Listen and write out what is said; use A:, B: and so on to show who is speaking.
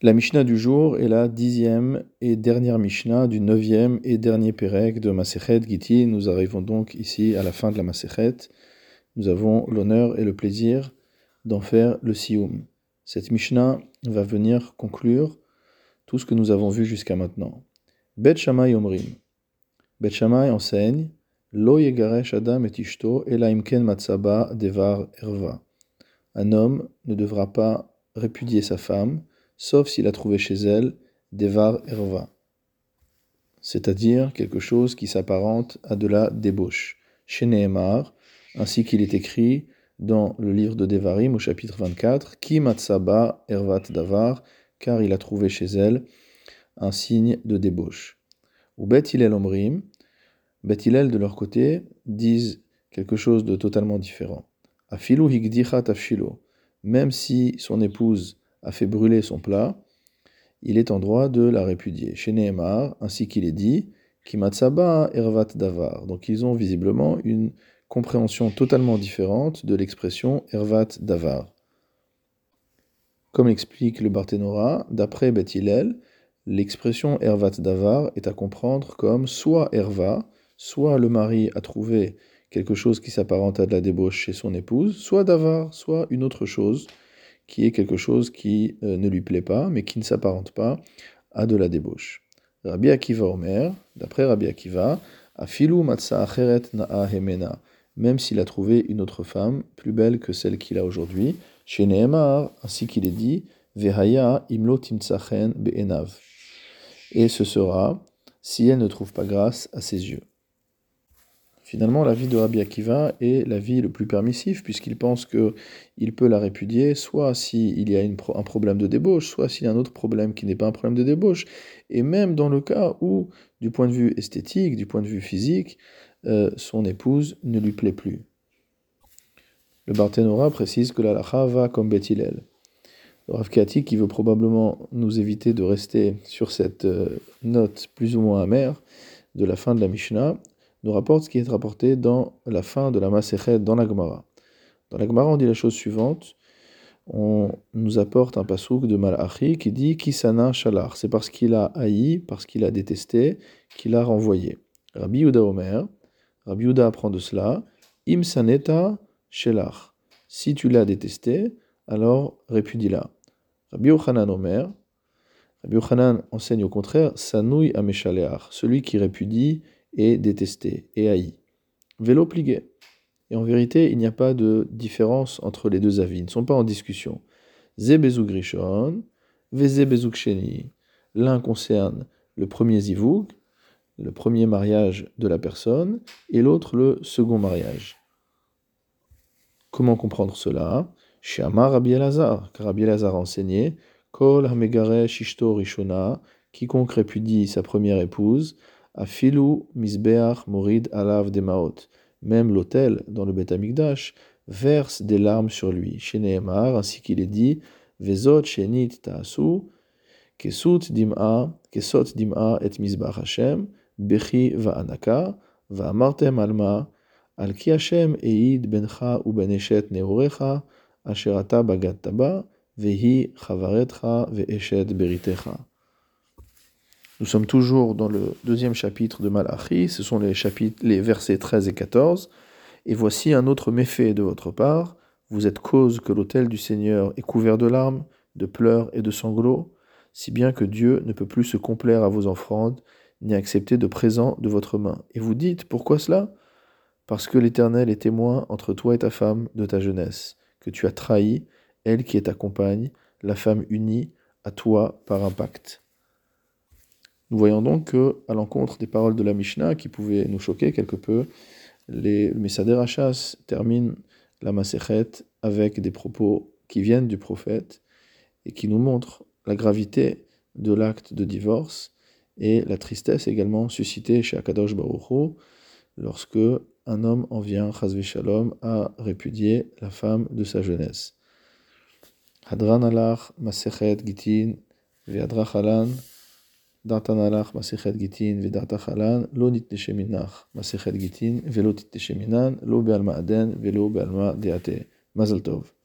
A: La Mishnah du jour est la dixième et dernière Mishnah du neuvième et dernier Pérec de Masechet Giti. Nous arrivons donc ici à la fin de la Masechet. Nous avons l'honneur et le plaisir d'en faire le Sioum. Cette Mishnah va venir conclure tout ce que nous avons vu jusqu'à maintenant. Bet Shammai Omrim. Bet Shammai enseigne Lo yegaresh Adam et Ishto elaimken matzaba devar erva. Un homme ne devra pas répudier sa femme sauf s'il a trouvé chez elle Devar Erva, c'est-à-dire quelque chose qui s'apparente à de la débauche. Chez Nehemar, ainsi qu'il est écrit dans le livre de Devarim au chapitre 24, Ki Matsaba Ervat Davar, car il a trouvé chez elle un signe de débauche. Ou Bet Hillel Omrim, Bet de leur côté disent quelque chose de totalement différent. Afilu Higdicha Tafshilo, même si son épouse a fait brûler son plat, il est en droit de la répudier. Chez Nehemar, ainsi qu'il est dit, Kimatsaba ervat davar. Donc ils ont visiblement une compréhension totalement différente de l'expression ervat davar. Comme l'explique le Barthénora, d'après Beth l'expression ervat davar est à comprendre comme soit erva, soit le mari a trouvé quelque chose qui s'apparente à de la débauche chez son épouse, soit davar, soit une autre chose qui est quelque chose qui euh, ne lui plaît pas, mais qui ne s'apparente pas à de la débauche. Rabbi Akiva Omer, d'après Rabbi Akiva, Afilu matsa acheret hemena, même s'il a trouvé une autre femme plus belle que celle qu'il a aujourd'hui, chez Nehemar, ainsi qu'il est dit, Vehaya imlo timtsachen be'enav. Et ce sera si elle ne trouve pas grâce à ses yeux. Finalement, la vie de Rabbi Akiva est la vie le plus permissif, puisqu'il pense qu'il peut la répudier, soit s'il y a un problème de débauche, soit s'il y a un autre problème qui n'est pas un problème de débauche. Et même dans le cas où, du point de vue esthétique, du point de vue physique, euh, son épouse ne lui plaît plus. Le Barthénora précise que la lacha va comme Bethilel. Le Rav qui veut probablement nous éviter de rester sur cette euh, note plus ou moins amère de la fin de la Mishnah, nous rapporte ce qui est rapporté dans la fin de la Masechet dans la Gemara. Dans la Gemara, on dit la chose suivante on nous apporte un pasouk de Malachi qui dit Kisana Shalar. C'est parce qu'il a haï, parce qu'il a détesté, qu'il a renvoyé. Rabbi Yuda Omer, Rabbi Yuda apprend de cela Im Saneta Shelar. Si tu l'as détesté, alors répudie-la. Rabbi Yochanan Omer, Rabbi Yochanan enseigne au contraire Sanui Ameshalear, celui qui répudie et détesté et haï. Vélo pligué. Et en vérité, il n'y a pas de différence entre les deux avis, ils ne sont pas en discussion. Zebezug Rishon. L'un concerne le premier zivoug, le premier mariage de la personne, et l'autre le second mariage. Comment comprendre cela? Shama Rabbi Elazar, car Rabbi Elazar a enseigné Kol Hamegare Shishto Rishona, quiconque répudie sa première épouse, Afilu misbeach morid alav demaot. Même l'autel dans le Beth Amikdash verse des larmes sur lui. Chez ainsi qu'il est dit, Vezot shenit ta'asu, kesut dim'a, kesot dim'a et misbach Hashem, bechi va'anaka, va'amartem alma, Hashem eid bencha u beneshet neurecha, asherata bagat taba, vehi chavaretcha ve'eshet beritecha. Nous sommes toujours dans le deuxième chapitre de Malachi, ce sont les, chapitres, les versets 13 et 14. Et voici un autre méfait de votre part. Vous êtes cause que l'autel du Seigneur est couvert de larmes, de pleurs et de sanglots, si bien que Dieu ne peut plus se complaire à vos offrandes, ni accepter de présents de votre main. Et vous dites, pourquoi cela? Parce que l'Éternel est témoin entre toi et ta femme de ta jeunesse, que tu as trahi, elle qui est ta compagne, la femme unie à toi par un pacte. Nous voyons donc que, à l'encontre des paroles de la Mishnah, qui pouvaient nous choquer quelque peu, les Messader Hachas terminent la Masechet avec des propos qui viennent du prophète et qui nous montrent la gravité de l'acte de divorce et la tristesse également suscitée chez Akadosh Baruch lorsque un homme en vient, Chazvé Shalom, à répudier la femme de sa jeunesse. Hadran alach Masechet Gitin דעתן הלך מסכת גיטין ודעתה חלן, לא נתנשי מנך מסכת גיטין ולא תתנשי מנן, לא בעלמא עדן ולא בעלמא דעתה. מזל טוב.